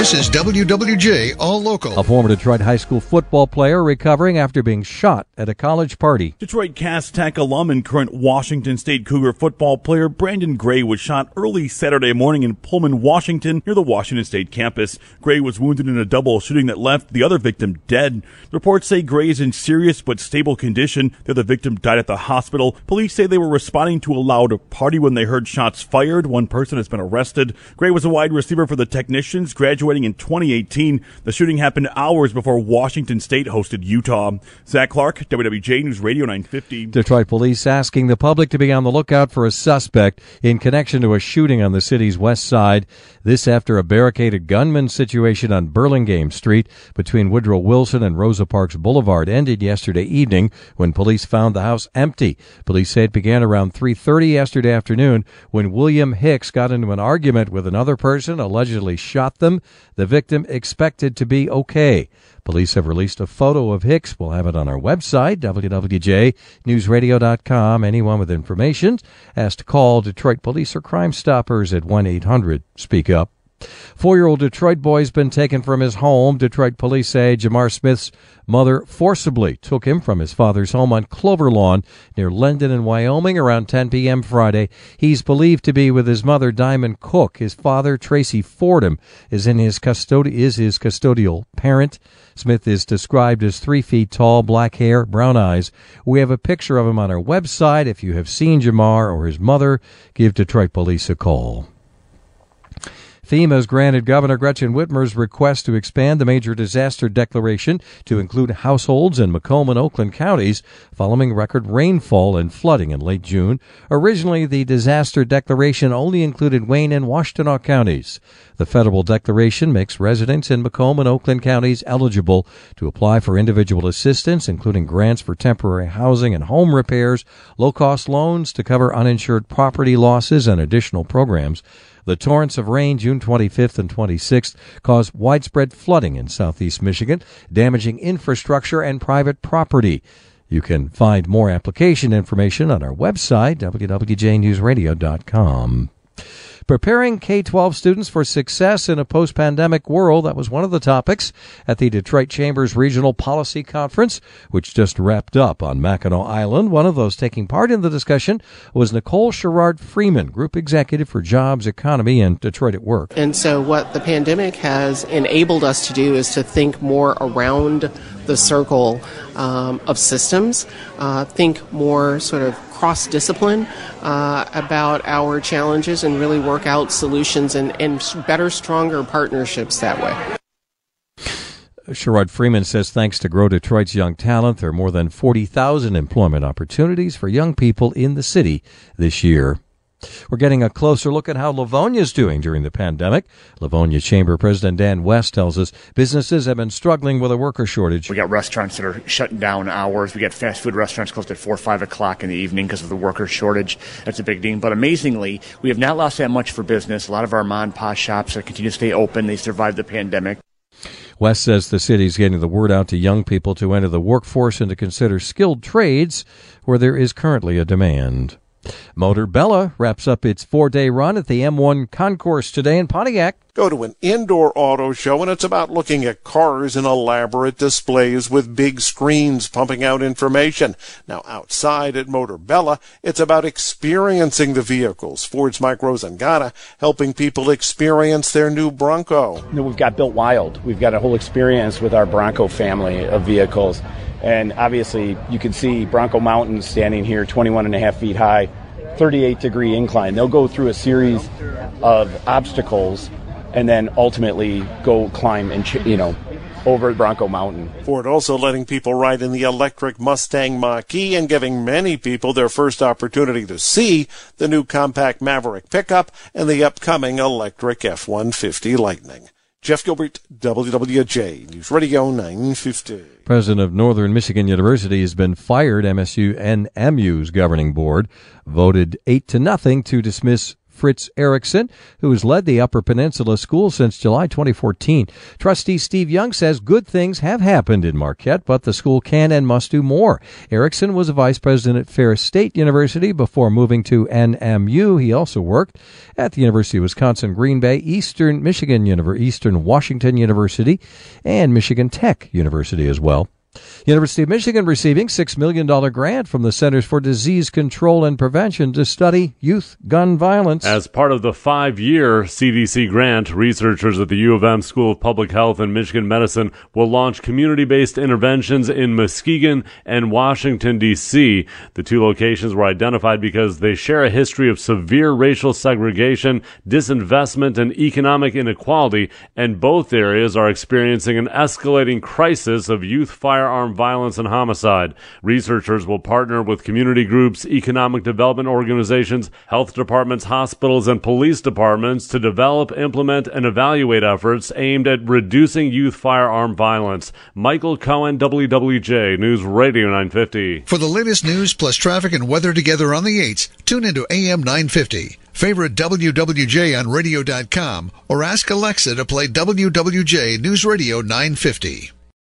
This is WWJ All Local. A former Detroit high school football player recovering after being shot at a college party. Detroit Cass Tech alum and current Washington State Cougar football player Brandon Gray was shot early Saturday morning in Pullman, Washington, near the Washington State campus. Gray was wounded in a double shooting that left the other victim dead. Reports say Gray is in serious but stable condition. The other victim died at the hospital. Police say they were responding to a loud party when they heard shots fired. One person has been arrested. Gray was a wide receiver for the Technicians, graduating in 2018. The shooting happened hours before Washington State hosted Utah. Zach Clark, WWJ News Radio 950. Detroit police asking the public to be on the lookout for a suspect in connection to a shooting on the city's west side. This after a barricaded gunman situation on Burlingame Street between Woodrow Wilson and Rosa Parks Boulevard ended yesterday evening when police found the house empty. Police say it began around 3:30 yesterday afternoon when William Hicks got into an argument with another person, allegedly shot them. The victim expected to be okay. Police have released a photo of Hicks. We'll have it on our website, WWJNewsRadio.com. Anyone with information has to call Detroit Police or Crime Stoppers at 1 800 Speak Up. Four year old Detroit boy has been taken from his home. Detroit police say Jamar Smith's mother forcibly took him from his father's home on Clover Lawn near Lyndon in Wyoming around 10 p.m. Friday. He's believed to be with his mother, Diamond Cook. His father, Tracy Fordham, is in his custodi- is his custodial parent. Smith is described as three feet tall, black hair, brown eyes. We have a picture of him on our website. If you have seen Jamar or his mother, give Detroit police a call. FEMA has granted Governor Gretchen Whitmer's request to expand the major disaster declaration to include households in Macomb and Oakland counties following record rainfall and flooding in late June. Originally, the disaster declaration only included Wayne and Washtenaw counties. The federal declaration makes residents in Macomb and Oakland counties eligible to apply for individual assistance, including grants for temporary housing and home repairs, low cost loans to cover uninsured property losses, and additional programs. The torrents of rain June 25th and 26th caused widespread flooding in southeast Michigan, damaging infrastructure and private property. You can find more application information on our website, wwjnewsradio.com. Preparing K 12 students for success in a post pandemic world. That was one of the topics at the Detroit Chambers Regional Policy Conference, which just wrapped up on Mackinac Island. One of those taking part in the discussion was Nicole Sherard Freeman, Group Executive for Jobs, Economy, and Detroit at Work. And so, what the pandemic has enabled us to do is to think more around the circle um, of systems, uh, think more sort of cross discipline uh, about our challenges and really work out solutions and, and better, stronger partnerships that way. Sherard Freeman says thanks to Grow Detroit's young talent, there are more than 40,000 employment opportunities for young people in the city this year. We're getting a closer look at how Livonia is doing during the pandemic. Livonia Chamber President Dan West tells us businesses have been struggling with a worker shortage. We got restaurants that are shutting down hours. We got fast food restaurants closed at 4 or 5 o'clock in the evening because of the worker shortage. That's a big thing. But amazingly, we have not lost that much for business. A lot of our mom and pop shops are continue to stay open. They survived the pandemic. West says the city is getting the word out to young people to enter the workforce and to consider skilled trades where there is currently a demand. Motor Bella wraps up its four day run at the M1 Concourse today in Pontiac. Go to an indoor auto show and it's about looking at cars in elaborate displays with big screens pumping out information. Now outside at Motor Bella, it's about experiencing the vehicles. Ford's Mike Rosengana helping people experience their new Bronco. You know, we've got built wild. We've got a whole experience with our Bronco family of vehicles. And obviously, you can see Bronco Mountain standing here, 21 and a half feet high, 38 degree incline. They'll go through a series of obstacles and then ultimately go climb and, you know, over Bronco Mountain. Ford also letting people ride in the electric Mustang Mach-E and giving many people their first opportunity to see the new compact Maverick pickup and the upcoming electric F-150 Lightning. Jeff Gilbert, WWJ News Radio 950. President of Northern Michigan University has been fired. MSU and MU's governing board voted eight to nothing to dismiss Fritz Erickson, who has led the Upper Peninsula School since July 2014. Trustee Steve Young says good things have happened in Marquette, but the school can and must do more. Erickson was a vice president at Ferris State University before moving to NMU. He also worked at the University of Wisconsin Green Bay, Eastern Michigan University, Eastern Washington University, and Michigan Tech University as well. University of Michigan receiving $6 million grant from the Centers for Disease Control and Prevention to study youth gun violence. As part of the five-year CDC grant, researchers at the U of M School of Public Health and Michigan Medicine will launch community-based interventions in Muskegon and Washington, D.C. The two locations were identified because they share a history of severe racial segregation, disinvestment, and economic inequality, and both areas are experiencing an escalating crisis of youth fire firearm violence and homicide. Researchers will partner with community groups, economic development organizations, health departments, hospitals, and police departments to develop, implement, and evaluate efforts aimed at reducing youth firearm violence. Michael Cohen, WWJ News Radio 950. For the latest news plus traffic and weather together on the 8s, tune into AM 950. Favorite WWJ on radio.com or ask Alexa to play WWJ News Radio 950.